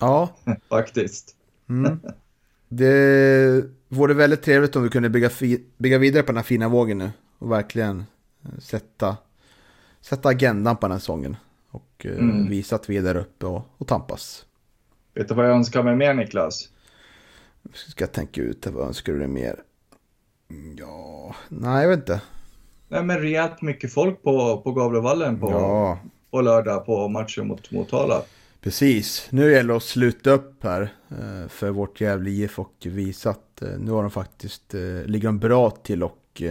Ja. *laughs* Faktiskt. Mm. Det vore väldigt trevligt om vi kunde bygga, bygga vidare på den här fina vågen nu. Och verkligen eh, sätta, sätta agendan på den här säsongen. Och eh, mm. visa att vi är där uppe och, och tampas. Vet du vad jag önskar mig mer Niklas? Ska jag tänka ut vad önskar du dig mer? Ja, nej jag vet inte. Nej, men rejält mycket folk på, på Gavlevallen på, ja. på lördag på matchen mot Motala. Precis, nu gäller det att sluta upp här eh, för vårt Gävle IF och visa att eh, nu har de faktiskt, ligger de bra till och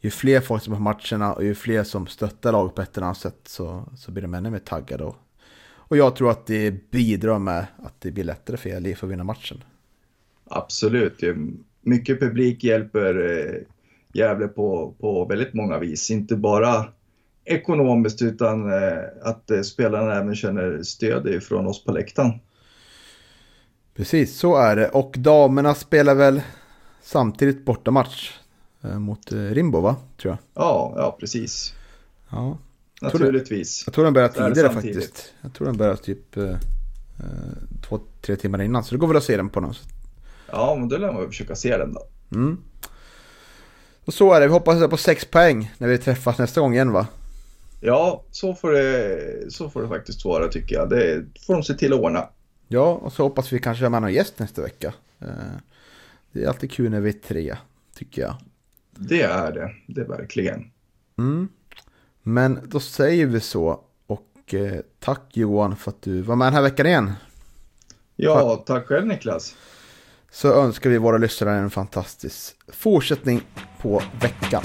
ju fler folk som är på matcherna och ju fler som stöttar laget på ett eller annat sätt så, så blir de ännu mer taggade. Och, och jag tror att det bidrar med att det blir lättare för er att vinna matchen. Absolut. Mycket publik hjälper eh, Gävle på, på väldigt många vis. Inte bara ekonomiskt utan eh, att eh, spelarna även känner stöd från oss på läktaren. Precis, så är det. Och damerna spelar väl samtidigt bortamatch mot Rimbo, va? Tror jag. Ja, ja precis. Ja. Naturligtvis. Jag tror den börjar tidigare faktiskt. Jag tror den börjar typ eh, två, tre timmar innan. Så det går väl att se den på något sätt. Ja, men då lär man försöka se den då. Mm. Och så är det. Vi hoppas på sex poäng när vi träffas nästa gång igen va? Ja, så får det, så får det faktiskt vara tycker jag. Det får de se till att ordna. Ja, och så hoppas vi kanske har med någon gäst nästa vecka. Eh, det är alltid kul när vi är tre, tycker jag. Det är det, det är verkligen. Mm. Men då säger vi så. Och eh, tack Johan för att du var med den här veckan igen. Ja, tack själv Niklas. Så önskar vi våra lyssnare en fantastisk fortsättning på veckan.